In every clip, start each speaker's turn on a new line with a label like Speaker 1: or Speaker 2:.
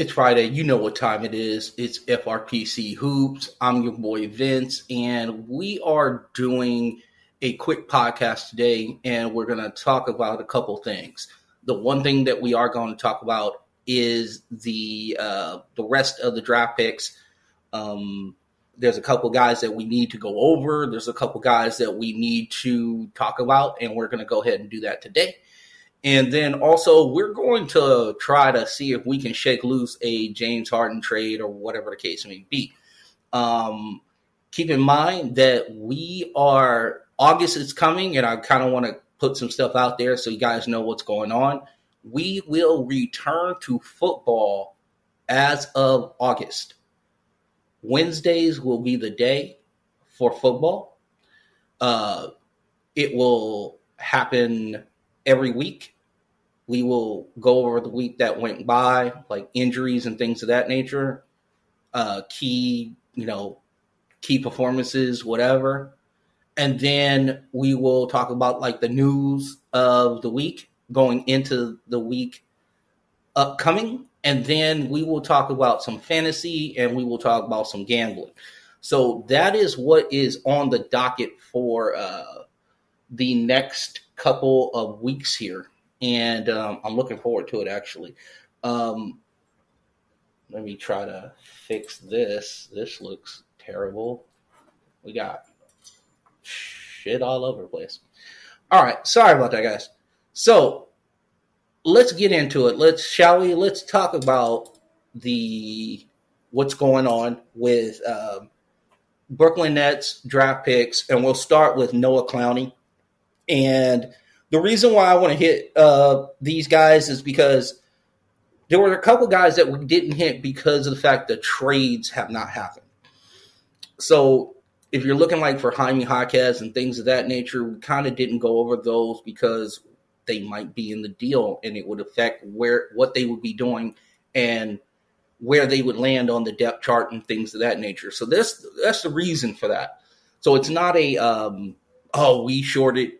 Speaker 1: It's Friday. You know what time it is. It's FRPC Hoops. I'm your boy Vince, and we are doing a quick podcast today, and we're going to talk about a couple things. The one thing that we are going to talk about is the uh, the rest of the draft picks. Um, there's a couple guys that we need to go over. There's a couple guys that we need to talk about, and we're going to go ahead and do that today. And then also, we're going to try to see if we can shake loose a James Harden trade or whatever the case may be. Um, keep in mind that we are, August is coming, and I kind of want to put some stuff out there so you guys know what's going on. We will return to football as of August. Wednesdays will be the day for football. Uh, it will happen every week. We will go over the week that went by, like injuries and things of that nature, uh, key, you know, key performances, whatever. And then we will talk about like the news of the week going into the week upcoming. And then we will talk about some fantasy and we will talk about some gambling. So that is what is on the docket for uh, the next couple of weeks here, and um, I'm looking forward to it actually. Um, let me try to fix this. This looks terrible. We got shit all over the place. All right, sorry about that, guys. So let's get into it. Let's shall we? Let's talk about the what's going on with um, Brooklyn Nets draft picks, and we'll start with Noah Clowney. And the reason why I want to hit uh, these guys is because there were a couple guys that we didn't hit because of the fact that trades have not happened. So if you're looking like for Jaime Jaquez and things of that nature, we kind of didn't go over those because they might be in the deal and it would affect where what they would be doing and where they would land on the depth chart and things of that nature. So this that's the reason for that. So it's not a um, oh we shorted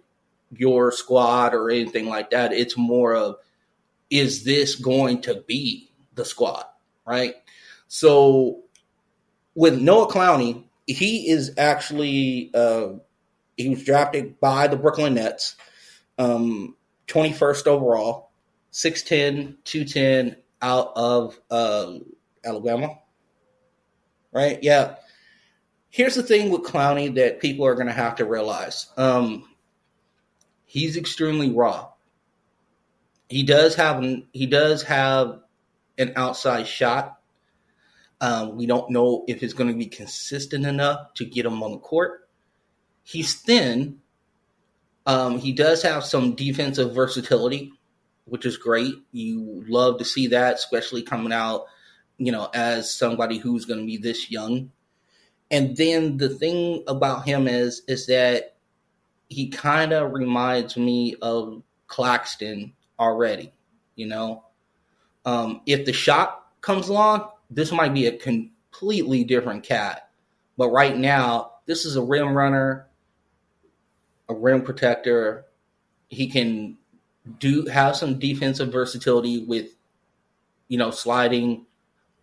Speaker 1: your squad or anything like that. It's more of is this going to be the squad, right? So with Noah Clowney, he is actually uh, he was drafted by the Brooklyn Nets, um, 21st overall, 6'10", 210 out of uh, Alabama, right? Yeah. Here's the thing with Clowney that people are going to have to realize. Um, he's extremely raw. He does have an, he does have an outside shot. Um, we don't know if it's going to be consistent enough to get him on the court. He's thin. Um, he does have some defensive versatility, which is great. You love to see that, especially coming out, you know, as somebody who's going to be this young. And then the thing about him is is that he kind of reminds me of Claxton already. You know, um, if the shot comes along, this might be a completely different cat. But right now, this is a rim runner, a rim protector. He can do have some defensive versatility with, you know, sliding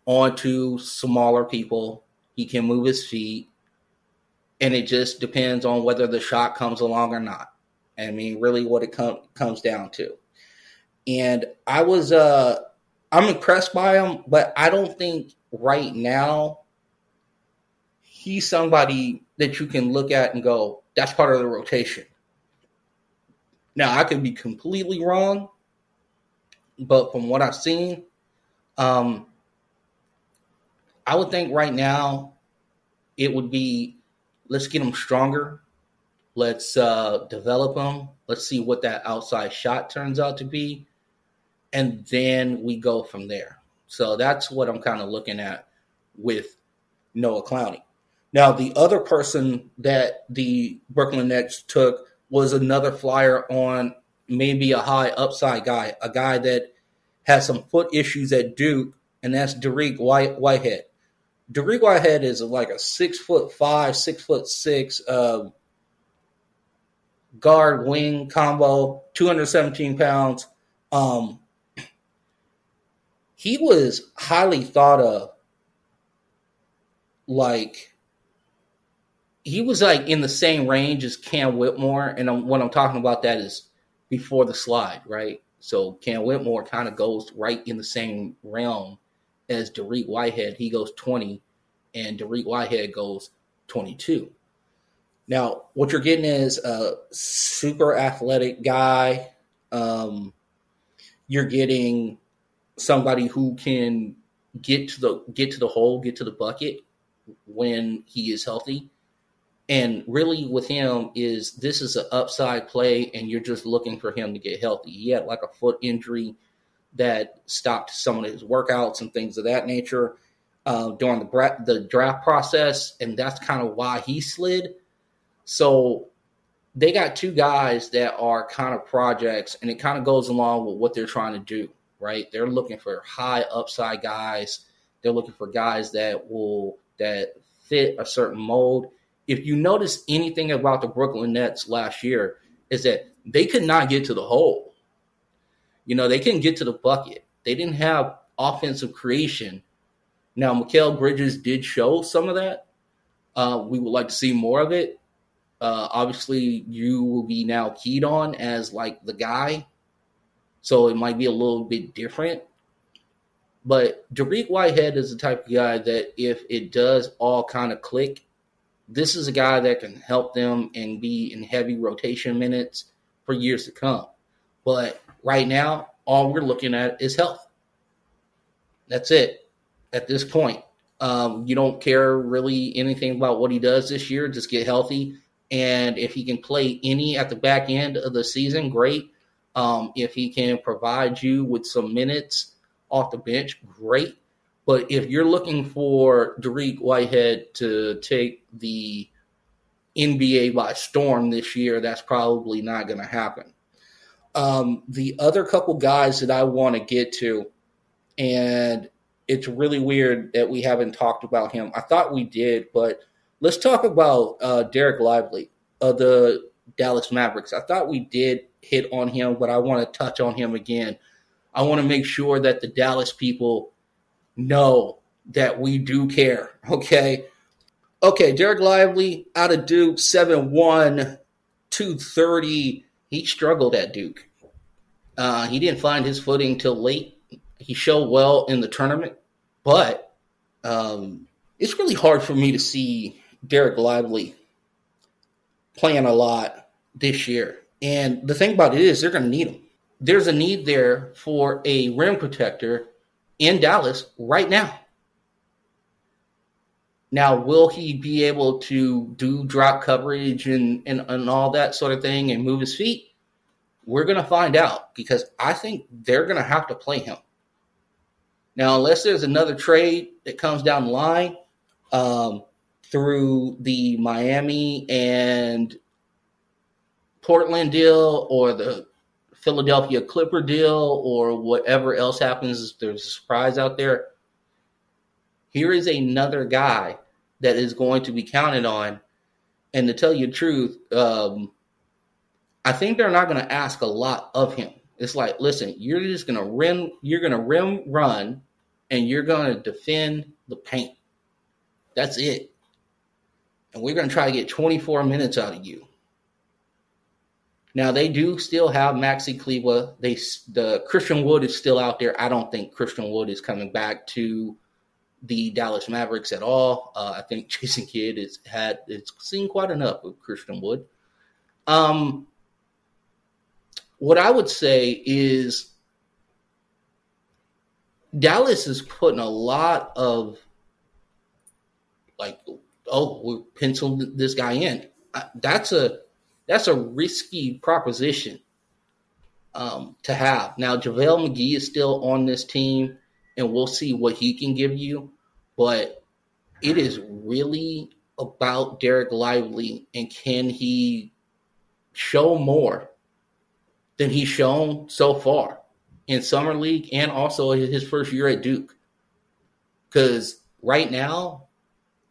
Speaker 1: onto smaller people. He can move his feet and it just depends on whether the shot comes along or not. I mean, really, what it com- comes down to. And I was, uh, I'm impressed by him, but I don't think right now he's somebody that you can look at and go, that's part of the rotation. Now, I could be completely wrong, but from what I've seen, um, I would think right now it would be let's get them stronger. Let's uh, develop them. Let's see what that outside shot turns out to be. And then we go from there. So that's what I'm kind of looking at with Noah Clowney. Now, the other person that the Brooklyn Nets took was another flyer on maybe a high upside guy, a guy that has some foot issues at Duke, and that's White, Whitehead. Dariq Whitehead is like a six foot five, six foot six uh, guard wing combo, 217 pounds. Um, he was highly thought of like he was like in the same range as Cam Whitmore, and I'm, what I'm talking about that is before the slide, right? So Cam Whitmore kind of goes right in the same realm as Dariq Whitehead. He goes 20, and Dariq Whitehead goes 22. Now, what you're getting is a super athletic guy. Um, you're getting somebody who can get to the get to the hole, get to the bucket when he is healthy. And really, with him, is this is an upside play, and you're just looking for him to get healthy. He had like a foot injury that stopped some of his workouts and things of that nature uh, during the the draft process, and that's kind of why he slid. So they got two guys that are kind of projects, and it kind of goes along with what they're trying to do, right? They're looking for high upside guys. They're looking for guys that will that fit a certain mold if you notice anything about the Brooklyn Nets last year, is that they could not get to the hole. You know, they couldn't get to the bucket. They didn't have offensive creation. Now, Mikal Bridges did show some of that. Uh, we would like to see more of it. Uh, obviously, you will be now keyed on as like the guy, so it might be a little bit different. But Dariq Whitehead is the type of guy that if it does all kind of click this is a guy that can help them and be in heavy rotation minutes for years to come. But right now, all we're looking at is health. That's it at this point. Um, you don't care really anything about what he does this year. Just get healthy. And if he can play any at the back end of the season, great. Um, if he can provide you with some minutes off the bench, great. But if you're looking for Dariq Whitehead to take the NBA by storm this year, that's probably not going to happen. Um, the other couple guys that I want to get to, and it's really weird that we haven't talked about him. I thought we did, but let's talk about uh, Dereck Lively of the Dallas Mavericks. I thought we did hit on him, but I want to touch on him again. I want to make sure that the Dallas people know that we do care. Okay. Okay, Derek Lively out of Duke, 7 1, 230. He struggled at Duke. Uh, he didn't find his footing till late. He showed well in the tournament, but um, it's really hard for me to see Derek Lively playing a lot this year. And the thing about it is, they're going to need him. There's a need there for a rim protector in Dallas right now. Now, will he be able to do drop coverage and, and, and all that sort of thing and move his feet? We're going to find out because I think they're going to have to play him. Now, unless there's another trade that comes down the line um, through the Miami and Portland deal or the Philadelphia Clipper deal or whatever else happens, there's a surprise out there. Here is another guy that is going to be counted on. And to tell you the truth, um, I think they're not going to ask a lot of him. It's like, listen, you're just going to rim, you're going to rim run, and you're going to defend the paint. That's it. And we're going to try to get 24 minutes out of you. Now they do still have Maxi Kleber. They the Christian Wood is still out there. I don't think Christian Wood is coming back to the Dallas Mavericks at all. Uh, I think Jason Kidd has had it's seen quite enough of Christian Wood. Um, what I would say is Dallas is putting a lot of like, oh, we penciled this guy in. That's a that's a risky proposition um, to have. Now, JaVale McGee is still on this team, and we'll see what he can give you. But it is really about Derek Lively and can he show more than he's shown so far in summer league and also his first year at Duke. Because right now,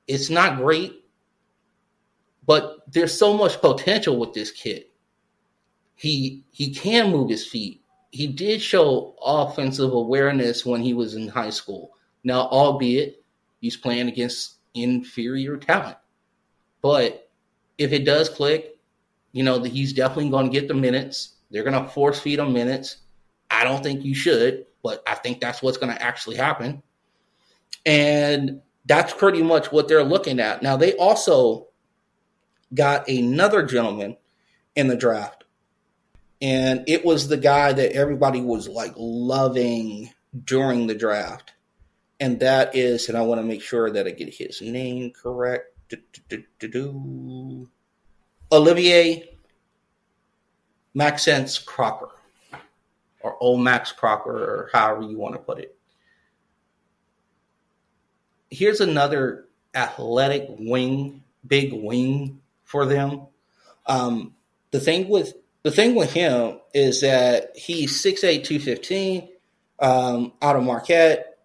Speaker 1: it's not great but there's so much potential with this kid. He he can move his feet. he did show offensive awareness when he was in high school. Now, albeit he's playing against inferior talent, but if it does click, you know he's definitely going to get the minutes. They're going to force feed him minutes. I don't think you should, but I think that's what's going to actually happen. And that's pretty much what they're looking at. Now, they also got another gentleman in the draft, and it was the guy that everybody was like loving during the draft. And that is, and I want to make sure that I get his name correct. Olivier Maxence Crocker, or old Max Crocker, or however you want to put it. Here's another athletic wing, big wing for them. Um, the thing with the thing with him is that he's 6'8", 215, um, out of Marquette.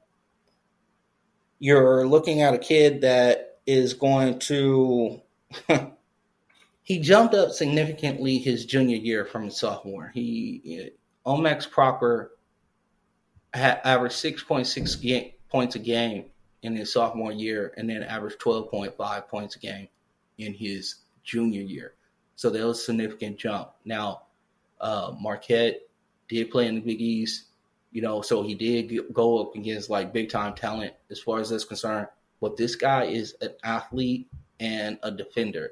Speaker 1: You're looking at a kid that is going to he jumped up significantly his junior year from his sophomore. He Omax Prosper had averaged six point six points a game in his sophomore year, and then averaged twelve point five points a game in his junior year. So there was a significant jump. Now, uh, Marquette did play in the Big East, you know, so he did go up against like big time talent as far as that's concerned. But this guy is an athlete and a defender.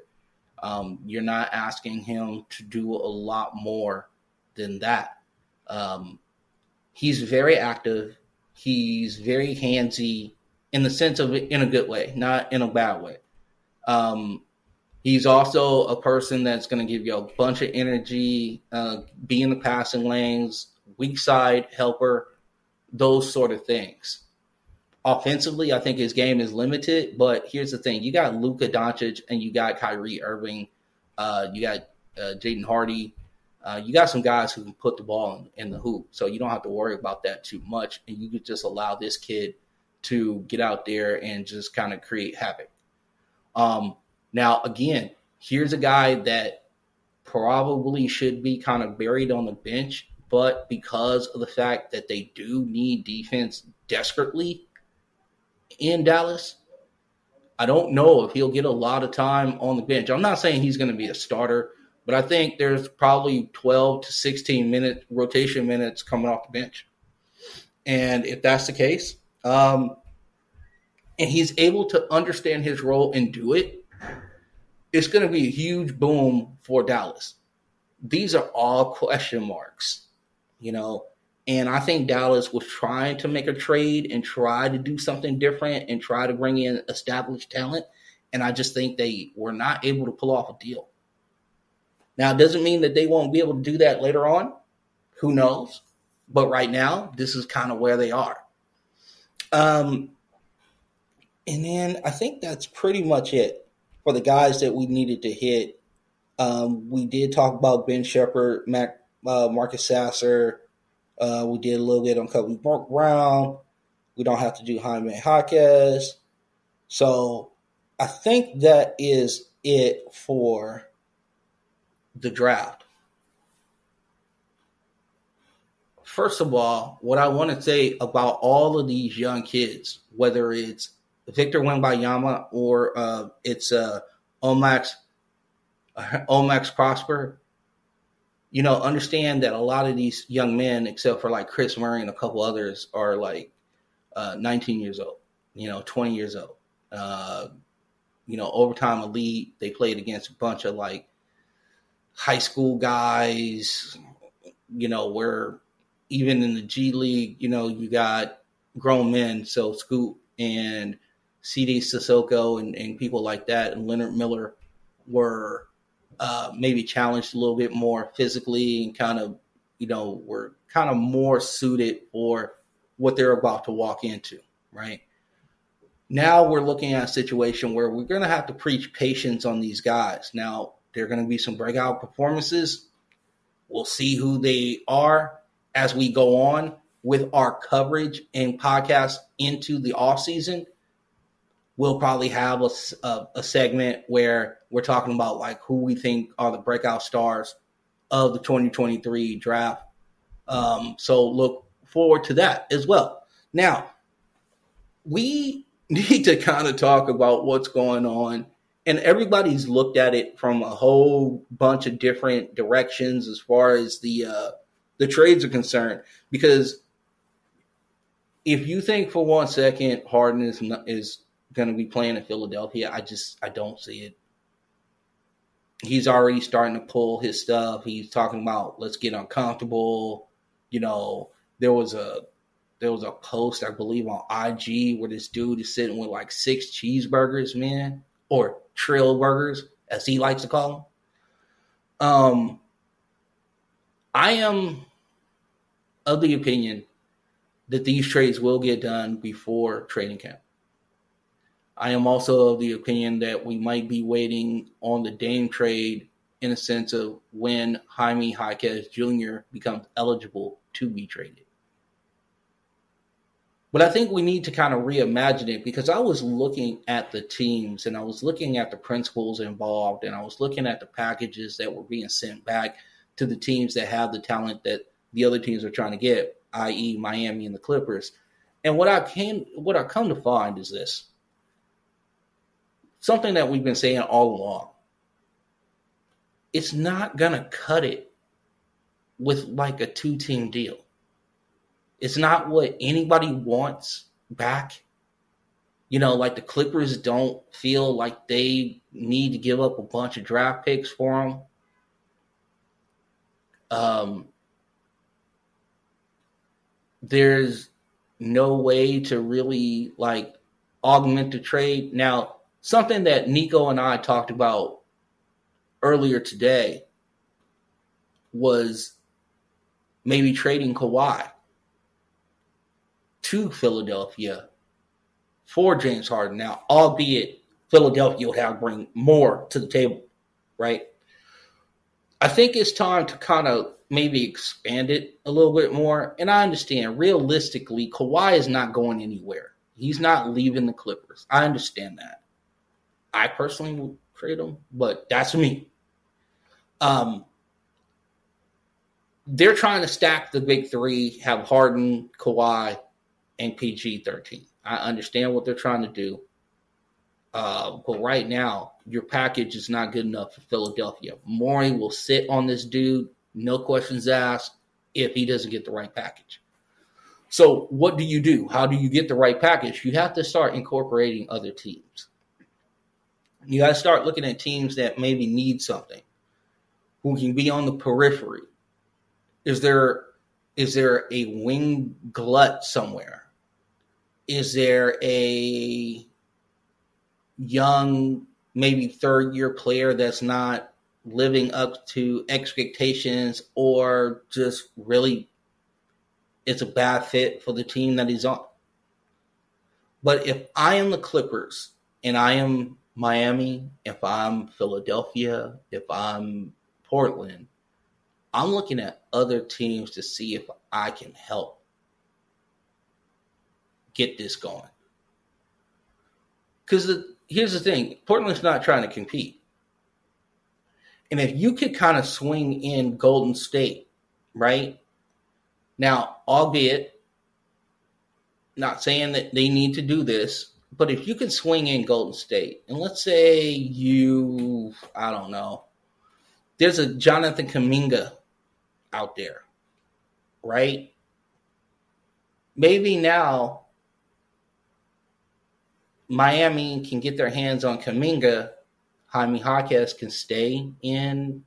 Speaker 1: Um, you're not asking him to do a lot more than that. Um, he's very active. He's very handsy in the sense of in a good way, not in a bad way. Um, he's also a person that's going to give you a bunch of energy, uh, be in the passing lanes, weak side helper, those sort of things. Offensively, I think his game is limited, but here's the thing: you got Luka Doncic and you got Kyrie Irving, uh, you got uh, Jaden Hardy, uh, you got some guys who can put the ball in, in, the hoop, so you don't have to worry about that too much, and you could just allow this kid to get out there and just kind of create havoc. Um, now, again, here's a guy that probably should be kind of buried on the bench, but because of the fact that they do need defense desperately in Dallas. I don't know if he'll get a lot of time on the bench. I'm not saying he's going to be a starter, but I think there's probably 12 to 16 minute rotation minutes coming off the bench. And if that's the case, um, and he's able to understand his role and do it, it's going to be a huge boom for Dallas. These are all question marks. You know, and I think Dallas was trying to make a trade and try to do something different and try to bring in established talent. And I just think they were not able to pull off a deal. Now, it doesn't mean that they won't be able to do that later on. Who knows? But right now, this is kind of where they are. Um, and then I think that's pretty much it for the guys that we needed to hit. Um, we did talk about Ben Sheppard, Mac, uh, Marcus Sasser, uh, we did a little bit on Kobe Brown. We don't have to do Jaime Jaquez. So I think that is it for the draft. First of all, what I want to say about all of these young kids, whether it's Victor Wembanyama or uh, it's uh, Omax Omax Prosper, you know, understand that a lot of these young men, except for like Kris Murray and a couple others, are like uh, 19 years old, you know, 20 years old. Uh, you know, overtime elite. They played against a bunch of like high school guys. You know, where even in the G League, you know, you got grown men. So Scoot and Sidy Cissoko and, and people like that, and Leonard Miller were uh, maybe challenged a little bit more physically and kind of, you know, were kind of more suited for what they're about to walk into, right? Now we're looking at a situation where we're going to have to preach patience on these guys. Now, there are going to be some breakout performances. We'll see who they are as we go on with our coverage and podcast into the off season we'll probably have a, a, a, segment where we're talking about like who we think are the breakout stars of the 2023 draft Um, so look forward to that as well. Now, we need to kind of talk about what's going on. And everybody's looked at it from a whole bunch of different directions as far as the uh, the trades are concerned. Because if you think for one second Harden is is going to be playing in Philadelphia, I just I don't see it. He's already starting to pull his stuff. He's talking about let's get uncomfortable. You know, there was a there was a post I believe on IG where this dude is sitting with like six cheeseburgers, man, or trill burgers as he likes to call them. Um, I am of the opinion that these trades will get done before training camp. I am also of the opinion that we might be waiting on the Dame trade in a sense of when Jaime Jaquez Jr. becomes eligible to be traded. But I think we need to kind of reimagine it because I was looking at the teams and I was looking at the principles involved and I was looking at the packages that were being sent back to the teams that have the talent that the other teams are trying to get, i.e., Miami and the Clippers. And what I came, what I come to find is this: something that we've been saying all along. It's not gonna cut it with like a two-team deal. It's not what anybody wants back. You know, like the Clippers don't feel like they need to give up a bunch of draft picks for them. Um, there's no way to really like augment the trade. Now, something that Nico and I talked about earlier today was maybe trading Kawhi to Philadelphia for James Harden. Now, albeit Philadelphia will have to bring more to the table, right? I think it's time to kind of maybe expand it a little bit more. And I understand realistically, Kawhi is not going anywhere. He's not leaving the Clippers. I understand that. I personally would trade him, but that's me. Um, they're trying to stack the big three, have Harden, Kawhi, and PG 13. I understand what they're trying to do. Uh, but right now, your package is not good enough for Philadelphia. Morey will sit on this dude, no questions asked, if he doesn't get the right package. So, what do you do? How do you get the right package? You have to start incorporating other teams. You got to start looking at teams that maybe need something, who can be on the periphery. Is there is there a wing glut somewhere? Is there a young, maybe third year player that's not living up to expectations or just really it's a bad fit for the team that he's on? But if I am the Clippers and I am Miami, if I'm Philadelphia, if I'm Portland, I'm looking at other teams to see if I can help get this going. Because here's the thing Portland's not trying to compete. And if you could kind of swing in Golden State, right? Now, albeit not saying that they need to do this, but if you can swing in Golden State, and let's say you, I don't know, there's a Jonathan Kuminga out there, right? Maybe now Miami can get their hands on Kuminga, Jaime Jaquez can stay in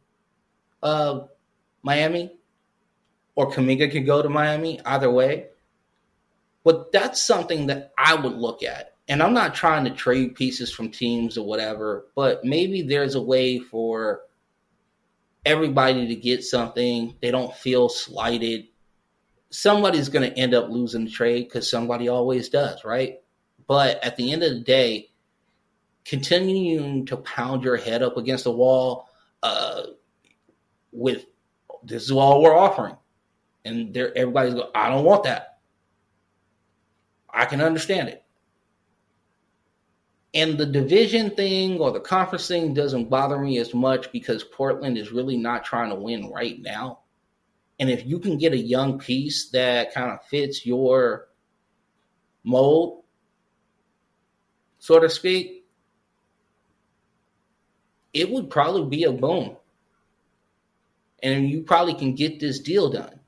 Speaker 1: uh, Miami, or Kuminga can go to Miami. Either way, but that's something that I would look at. And I'm not trying to trade pieces from teams or whatever, but maybe there's a way for everybody to get something. They don't feel slighted. Somebody's going to end up losing the trade because somebody always does, right? But at the end of the day, continuing to pound your head up against the wall uh, with this is all we're offering, and there everybody's going, I don't want that. I can understand it. And the division thing or the conference thing doesn't bother me as much because Portland is really not trying to win right now. And if you can get a young piece that kind of fits your mold, so to speak, it would probably be a boom. And you probably can get this deal done.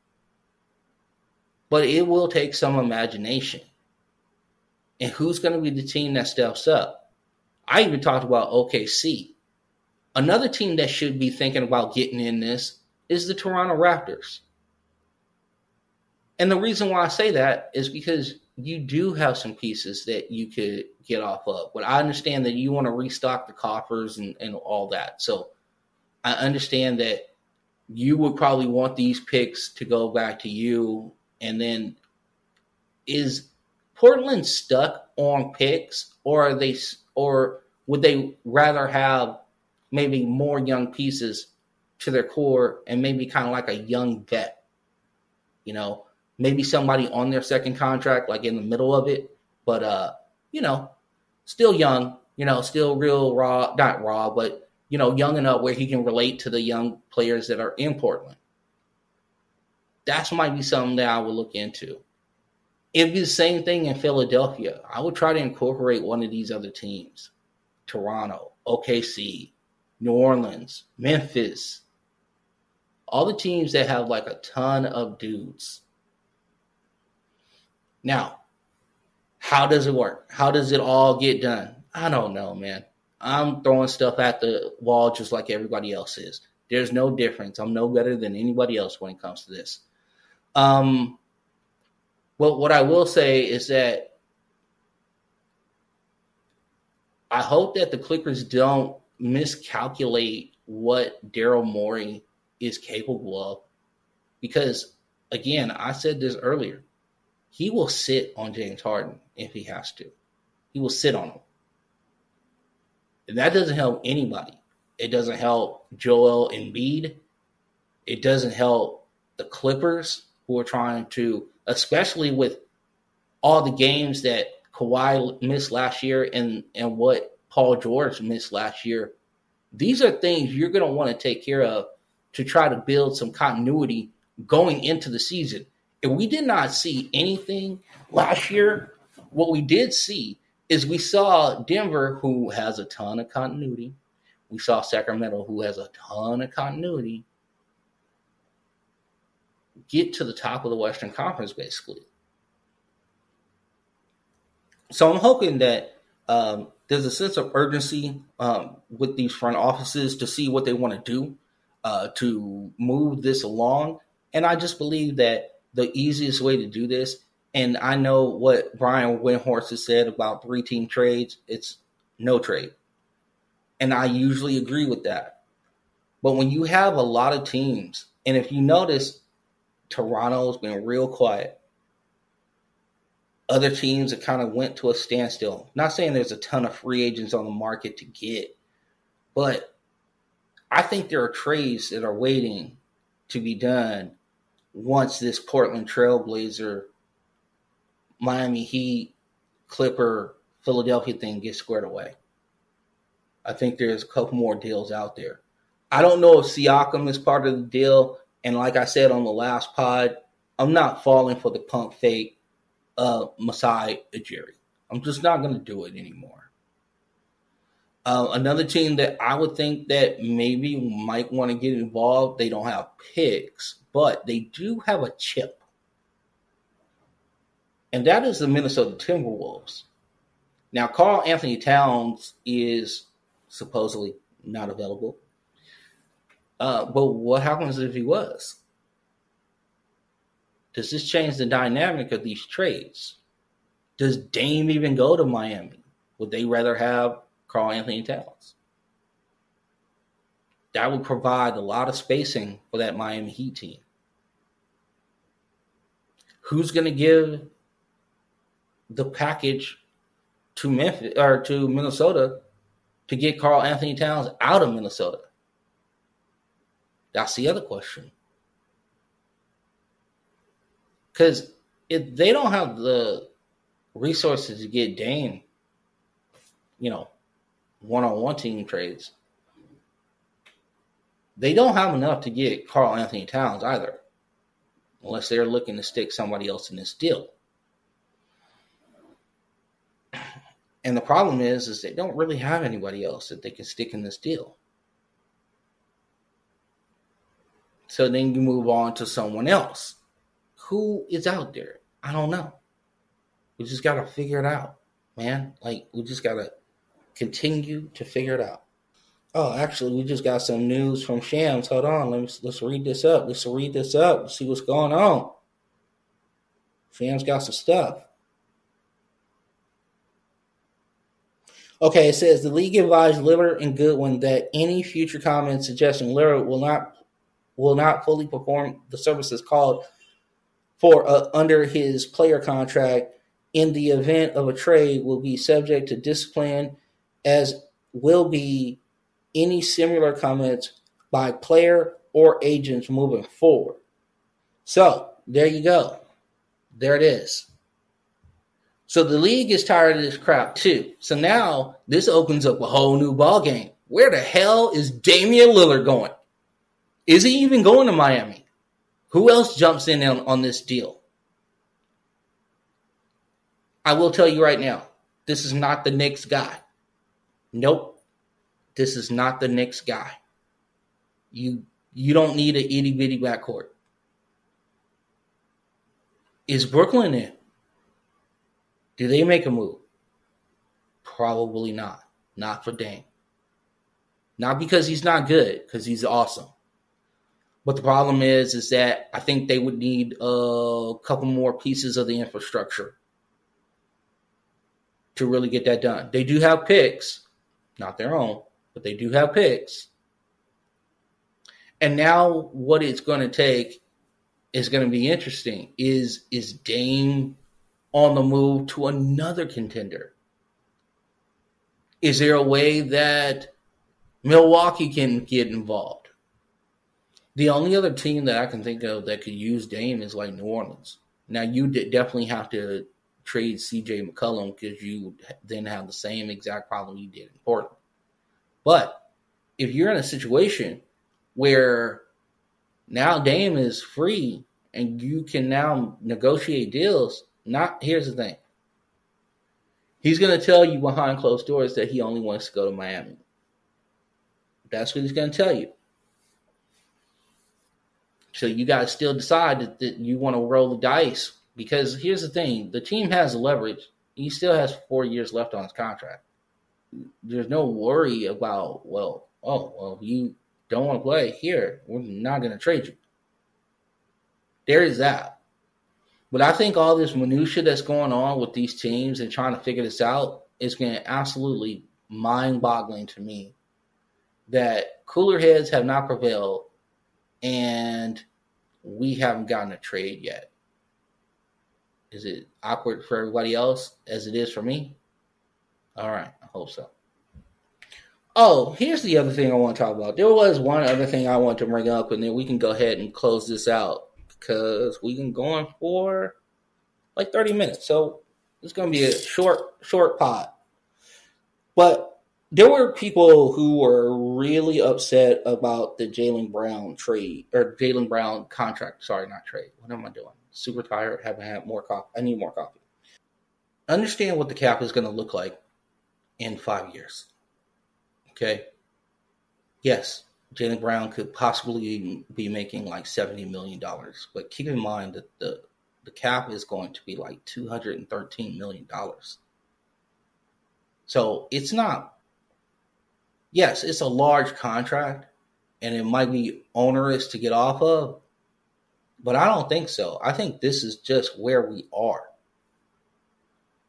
Speaker 1: But it will take some imagination. And who's going to be the team that steps up? I even talked about OKC. Another team that should be thinking about getting in this is the Toronto Raptors. And the reason why I say that is because you do have some pieces that you could get off of. But I understand that you want to restock the coffers and, and all that. So I understand that you would probably want these picks to go back to you. And then is Portland stuck on picks or are they or would they rather have maybe more young pieces to their core and maybe kind of like a young vet? You know, maybe somebody on their second contract, like in the middle of it, but uh, you know, still young, you know, still real raw, not raw, but you know, young enough where he can relate to the young players that are in Portland. That's might be something that I would look into. It'd be the same thing in Philadelphia. I would try to incorporate one of these other teams. Toronto, OKC, New Orleans, Memphis, all the teams that have like a ton of dudes now, how does it work? How does it all get done? I don't know, man. I'm throwing stuff at the wall just like everybody else is. There's no difference. I'm no better than anybody else when it comes to this. Um, well, what I will say is that I hope that the Clippers don't miscalculate what Daryl Morey is capable of. Because, again, I said this earlier he will sit on James Harden if he has to. He will sit on him. And that doesn't help anybody. It doesn't help Joel Embiid. It doesn't help the Clippers who are trying to, especially with all the games that Kawhi missed last year and, and what Paul George missed last year. These are things you're going to want to take care of to try to build some continuity going into the season And we did not see anything last year, what we did see is we saw Denver, who has a ton of continuity. We saw Sacramento, who has a ton of continuity, get to the top of the Western Conference, basically. So I'm hoping that um, there's a sense of urgency um, with these front offices to see what they want to do uh, to move this along. And I just believe that the easiest way to do this. And I know what Brian Windhorst has said about three team trades. It's no trade. And I usually agree with that. But when you have a lot of teams, and if you notice, Toronto's been real quiet. Other teams that kind of went to a standstill. Not saying there's a ton of free agents on the market to get, but I think there are trades that are waiting to be done once this Portland Trailblazer, Miami Heat, Clipper, Philadelphia thing gets squared away. I think there's a couple more deals out there. I don't know if Siakam is part of the deal. And like I said on the last pod, I'm not falling for the pump fake uh, Masai Ujiri. I'm just not going to do it anymore. Uh, another team that I would think that maybe might want to get involved, they don't have picks, but they do have a chip. And that is the Minnesota Timberwolves. Now, Karl-Anthony Towns is supposedly not available. Uh, but what happens if he was? Does this change the dynamic of these trades? Does Dame even go to Miami? Would they rather have Karl-Anthony Towns. That would provide a lot of spacing for that Miami Heat team. Who's going to give the package to Memphis or to Minnesota to get Karl-Anthony Towns out of Minnesota? That's the other question. Because if they don't have the resources to get Dame, you know, one on one team trades. They don't have enough to get Karl-Anthony Towns either. unless they're looking to stick somebody else in this deal. And the problem is, is they don't really have anybody else that they can stick in this deal. So then you move on to someone else. Who is out there? I don't know. We just got to figure it out, man. Like, we just got to continue to figure it out. Oh, actually, we just got some news from Shams. Hold on, let's let's read this up. Let's read this up. See what's going on. Shams got some stuff. Okay, it says the league advised Lillard and Goodwin that any future comments suggesting Lillard will not will not fully perform the services called for uh, under his player contract in the event of a trade will be subject to discipline, as will be any similar comments by player or agents moving forward. So there you go. There it is. So the league is tired of this crap too. So now this opens up a whole new ball game. Where the hell is Damian Lillard going? Is he even going to Miami? Who else jumps in on, on this deal? I will tell you right now, this is not the Knicks guy. Nope. This is not the Knicks guy. You you don't need an itty bitty backcourt. Is Brooklyn in? Do they make a move? Probably not. Not for Dame. Not because he's not good, because he's awesome. But the problem is, is that I think they would need a couple more pieces of the infrastructure to really get that done. They do have picks, not their own, but they do have picks. And now what it's going to take is going to be interesting. Is is Dame on the move to another contender? Is there a way that Milwaukee can get involved? The only other team that I can think of that could use Dame is like New Orleans. Now you definitely have to trade CJ McCollum because you then have the same exact problem you did in Portland. But if you're in a situation where now Dame is free and you can now negotiate deals, not here's the thing. He's going to tell you behind closed doors that he only wants to go to Miami. That's what he's going to tell you. So you to still decide that, that you want to roll the dice because here's the thing: the team has leverage. He still has four years left on his contract. There's no worry about well, oh well, you don't want to play here. We're not going to trade you. There is that. But I think all this minutia that's going on with these teams and trying to figure this out is going to absolutely mind-boggling to me that cooler heads have not prevailed and we haven't gotten a trade yet. Is it awkward for everybody else as it is for me? All right, I hope so. Oh, here's the other thing I want to talk about. There was one other thing I want to bring up, and then we can go ahead and close this out because we've been going for like 30 minutes. So it's going to be a short, short pod. But there were people who were really upset about the Jaylen Brown trade or Jaylen Brown contract. Sorry, not trade. What am I doing? Super tired. Haven't had more coffee. I need more coffee. Understand what the cap is going to look like in five years. Okay. Yes, Jaylen Brown could possibly be making like $70 million. But keep in mind that the, the cap is going to be like $213 million. So it's not, yes, it's a large contract and it might be onerous to get off of, but I don't think so. I think this is just where we are.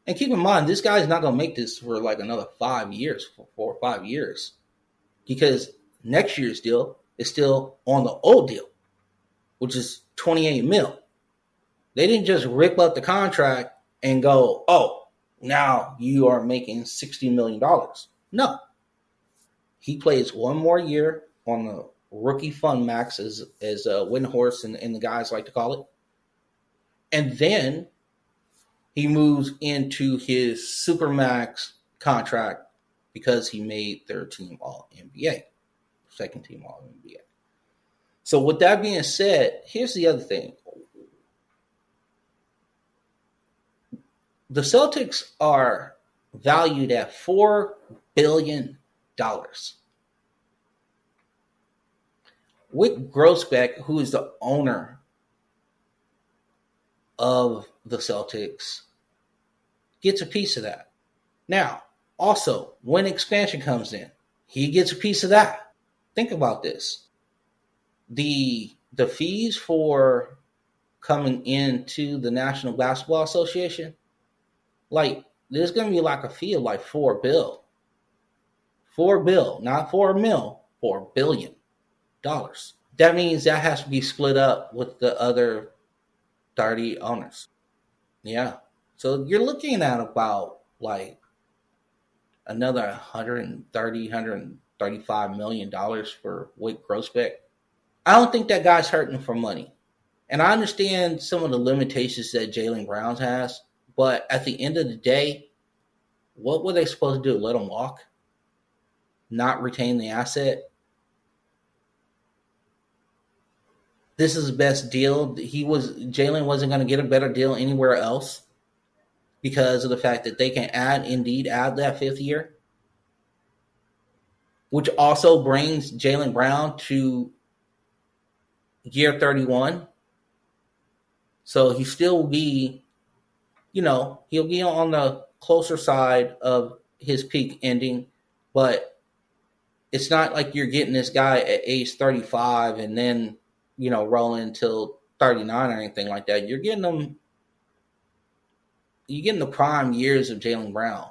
Speaker 1: And keep in mind, this guy's not going to make this for like another five years, four or five years. Because next year's deal is still on the old deal, which is 28 mil. They didn't just rip up the contract and go, oh, now you are making $60 million. No. He plays one more year on the rookie fund max, as as uh, Windhorst and, and the guys like to call it, and then he moves into his super max contract because he made third team All NBA, second team All NBA. So, with that being said, here's the other thing the Celtics are valued at four billion. Wyc Grousbeck, who is the owner of the Celtics, gets a piece of that. Now, also, when expansion comes in, he gets a piece of that. Think about this. The the fees for coming into the National Basketball Association, like there's gonna be like a fee of like four bill. Four bill, not four mil, four billion dollars. That means that has to be split up with the other 30 owners. Yeah. So you're looking at about like another 130, 135 million dollars for Wyc Grousbeck. I don't think that guy's hurting for money. And I understand some of the limitations that Jaylen Browns has, but at the end of the day, what were they supposed to do? Let him walk? Not retain the asset? This is the best deal. He was Jaylen wasn't going to get a better deal anywhere else because of the fact that they can add, indeed, add that fifth year, which also brings Jaylen Brown to year 31. So he still will be, you know, he'll be on the closer side of his peak ending, but it's not like you're getting this guy at age 35 and then, you know, rolling until 39 or anything like that. You're getting them you get in the prime years of Jaylen Brown.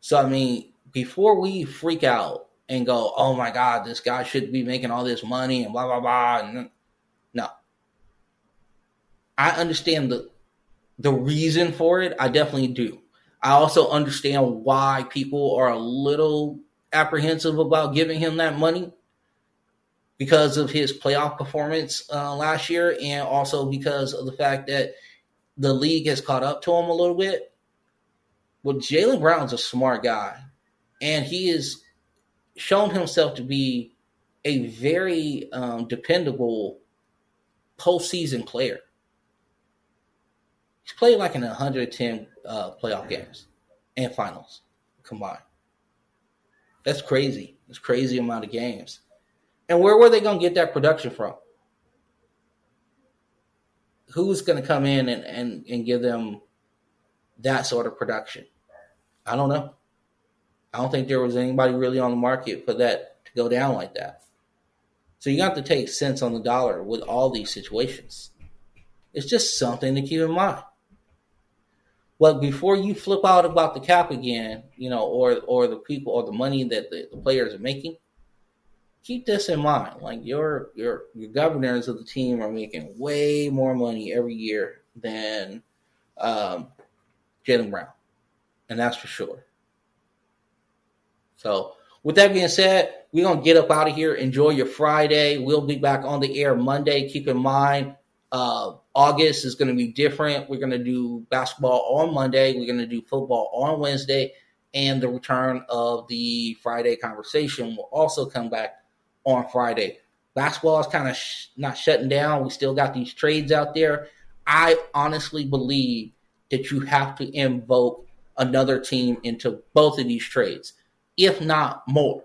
Speaker 1: So I mean, before we freak out and go, "Oh my God, this guy should be making all this money," and blah blah blah, and no, I understand the the reason for it. I definitely do. I also understand why people are a little apprehensive about giving him that money because of his playoff performance uh, last year, and also because of the fact that the league has caught up to him a little bit. Well, Jaylen Brown's a smart guy, and he has shown himself to be a very um, dependable postseason player. He's played like in 110 uh, playoff games and finals combined. That's crazy. It's crazy amount of games. And where were they going to get that production from? who's going to come in and, and, and give them that sort of production? I don't know. I don't think there was anybody really on the market for that to go down like that. So you got to take cents on the dollar with all these situations. It's just something to keep in mind. But before you flip out about the cap again, you know, or or the people or the money that the, the players are making, keep this in mind. Like your your your governors of the team are making way more money every year than um, Jaylen Brown, and that's for sure. So, with that being said, we're gonna get up out of here. Enjoy your Friday. We'll be back on the air Monday. Keep in mind, uh, August is going to be different. We're going to do basketball on Monday. We're going to do football on Wednesday, and the return of the Friday conversation will also come back on Friday. Basketball is kind of sh- not shutting down. We still got these trades out there. I honestly believe that you have to invoke another team into both of these trades, if not more.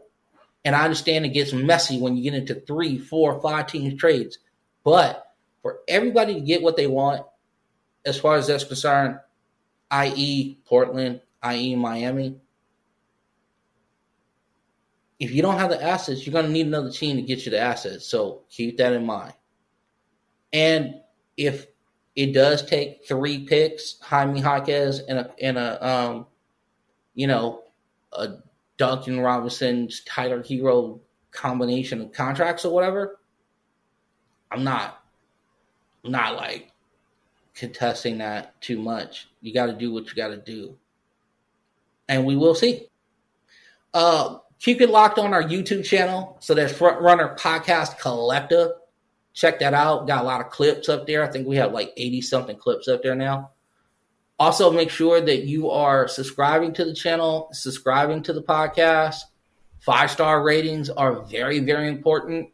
Speaker 1: And I understand it gets messy when you get into three, four, five team trades. But for everybody to get what they want, as far as that's concerned, i.e., Portland, i.e., Miami, if you don't have the assets, you're going to need another team to get you the assets. So keep that in mind. And if it does take three picks, Jaime Jaquez and a and a um, you know, a Duncan Robinson, Tyler Herro combination of contracts or whatever, I'm not not like contesting that too much. You got to do what you got to do, and we will see. Uh, Keep it locked on our YouTube channel. So there's Front Runner Podcast Collective. Check that out. Got a lot of clips up there. I think we have like 80 something clips up there now. Also, make sure that you are subscribing to the channel, subscribing to the podcast. Five star ratings are very, very important.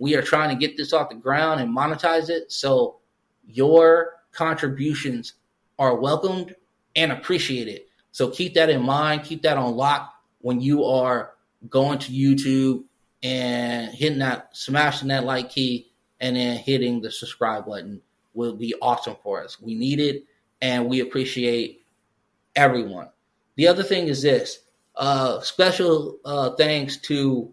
Speaker 1: We are trying to get this off the ground and monetize it. So, your contributions are welcomed and appreciated. So keep that in mind. Keep that on lock when you are going to YouTube and hitting that, smashing that like key, and then hitting the subscribe button will be awesome for us. We need it, and we appreciate everyone. The other thing is this uh, special uh, thanks to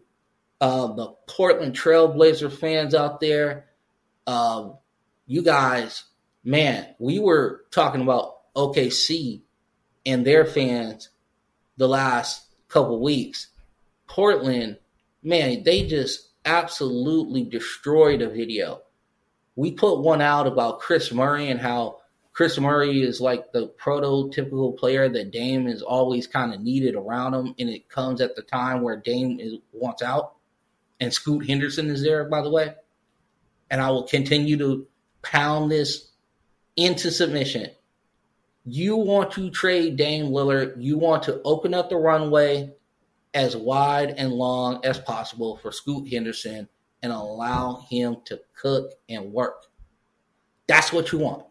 Speaker 1: uh, the Portland Trailblazer fans out there. Uh, you guys, man, we were talking about OKC and their fans the last couple weeks. Portland, man, they just absolutely destroyed a video. We put one out about Kris Murray and how Kris Murray is like the prototypical player that Dame is always kind of needed around him, and it comes at the time where Dame is wants out, and Scoot Henderson is there, by the way. And I will continue to pound this into submission. You want to trade Dame Lillard. You want to open up the runway as wide and long as possible for Scoot Henderson and allow him to cook and work. That's what you want.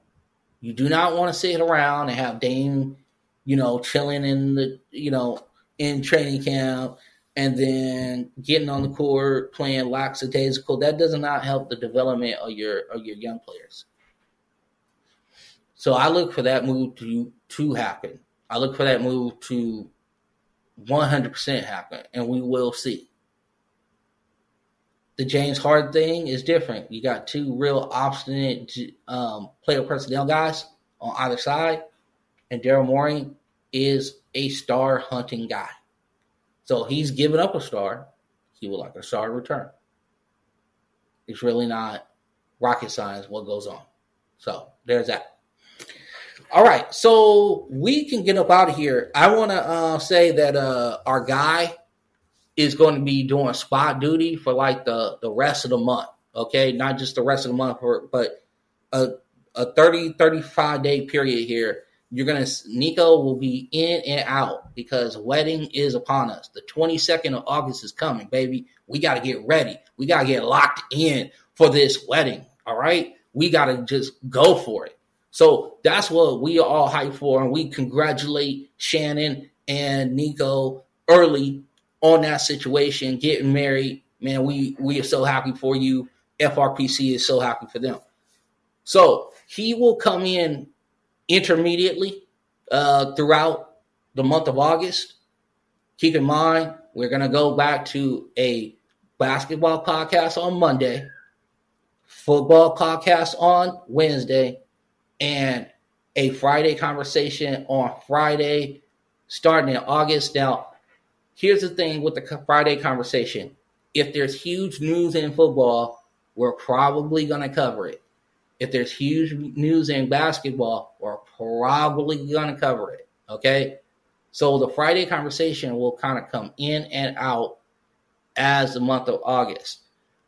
Speaker 1: You do not want to sit around and have Dame, you know, chilling in the, you know, in training camp and then getting on the court playing lackadaisical. That does not help the development of your of your young players. So I look for that move to to happen. I look for that move to 100% happen, and we will see. The James Harden thing is different. You got two real obstinate um, player personnel guys on either side, and Daryl Morey is a star hunting guy. So he's given up a star. He would like a star return. It's really not rocket science what goes on. So there's that. All right, so we can get up out of here. I want to uh, say that uh, our guy is going to be doing spot duty for like the the rest of the month. Okay, not just the rest of the month, but a a 30 35 day period here. You're gonna Nico will be in and out because wedding is upon us. The 22nd of August is coming, baby. We got to get ready. We got to get locked in for this wedding. All right, we got to just go for it. So that's what we are all hyped for, and we congratulate Shannon and Nico early on that situation, getting married, man, we we are so happy for you. FRPC is so happy for them. So he will come in intermediately uh, throughout the month of August. Keep in mind, we're going to go back to a basketball podcast on Monday, football podcast on Wednesday, and a Friday conversation on Friday starting in August. Now, here's the thing with the Friday conversation. If there's huge news in football, we're probably going to cover it. If there's huge news in basketball, we're probably going to cover it. Okay. So the Friday conversation will kind of come in and out as the month of August.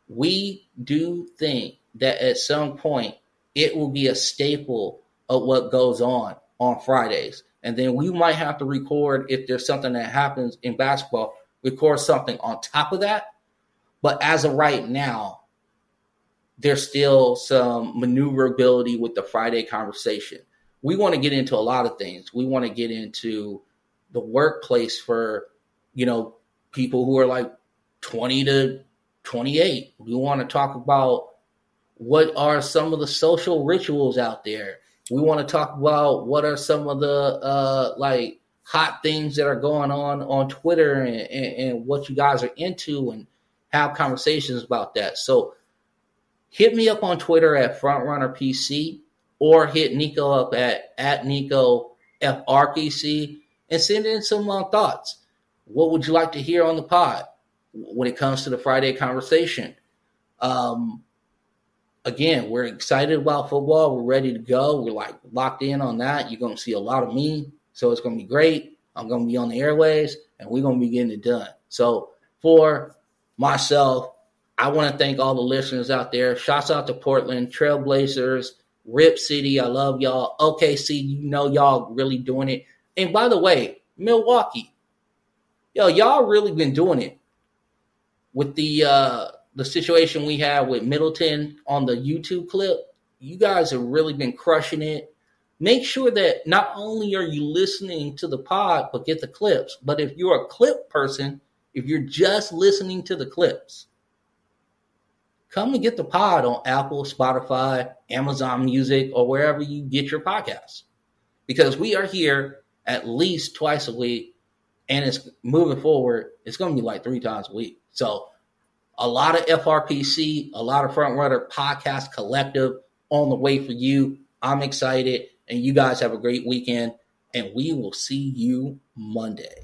Speaker 1: We do think that at some point it will be a staple of what goes on on Fridays. And then we might have to record if there's something that happens in basketball, record something on top of that. But as of right now, there's still some maneuverability with the Friday conversation. We want to get into a lot of things. We want to get into the workplace for, you know, people who are like 20 to 28. We want to talk about what are some of the social rituals out there we want to talk about what are some of the uh, like hot things that are going on on Twitter and, and, and what you guys are into and have conversations about that. So hit me up on Twitter at FrontRunnerPC or hit Nico up at, at Nico FRPC and send in some uh, thoughts. What would you like to hear on the pod when it comes to the Friday conversation? Um, again, we're excited about football. We're ready to go. We're like locked in on that. You're going to see a lot of me. So it's going to be great. I'm going to be on the airways and we're going to be getting it done. So for myself, I want to thank all the listeners out there. Shouts out to Portland, Trailblazers, Rip City. I love y'all. OKC, you know y'all really doing it. And by the way, Milwaukee, yo, y'all really been doing it with the uh the situation we have with Middleton on the YouTube clip, you guys have really been crushing it. make sure that not only are you listening to the pod, but get the clips. But if you're a clip person, if you're just listening to the clips, come and get the pod on Apple, Spotify, Amazon Music, or wherever you get your podcasts. Because we are here at least twice a week, and it's moving forward, it's going to be like three times a week. So, a lot of FRPC, a lot of Front Runner Podcast Collective on the way for you. I'm excited, and you guys have a great weekend, and we will see you Monday.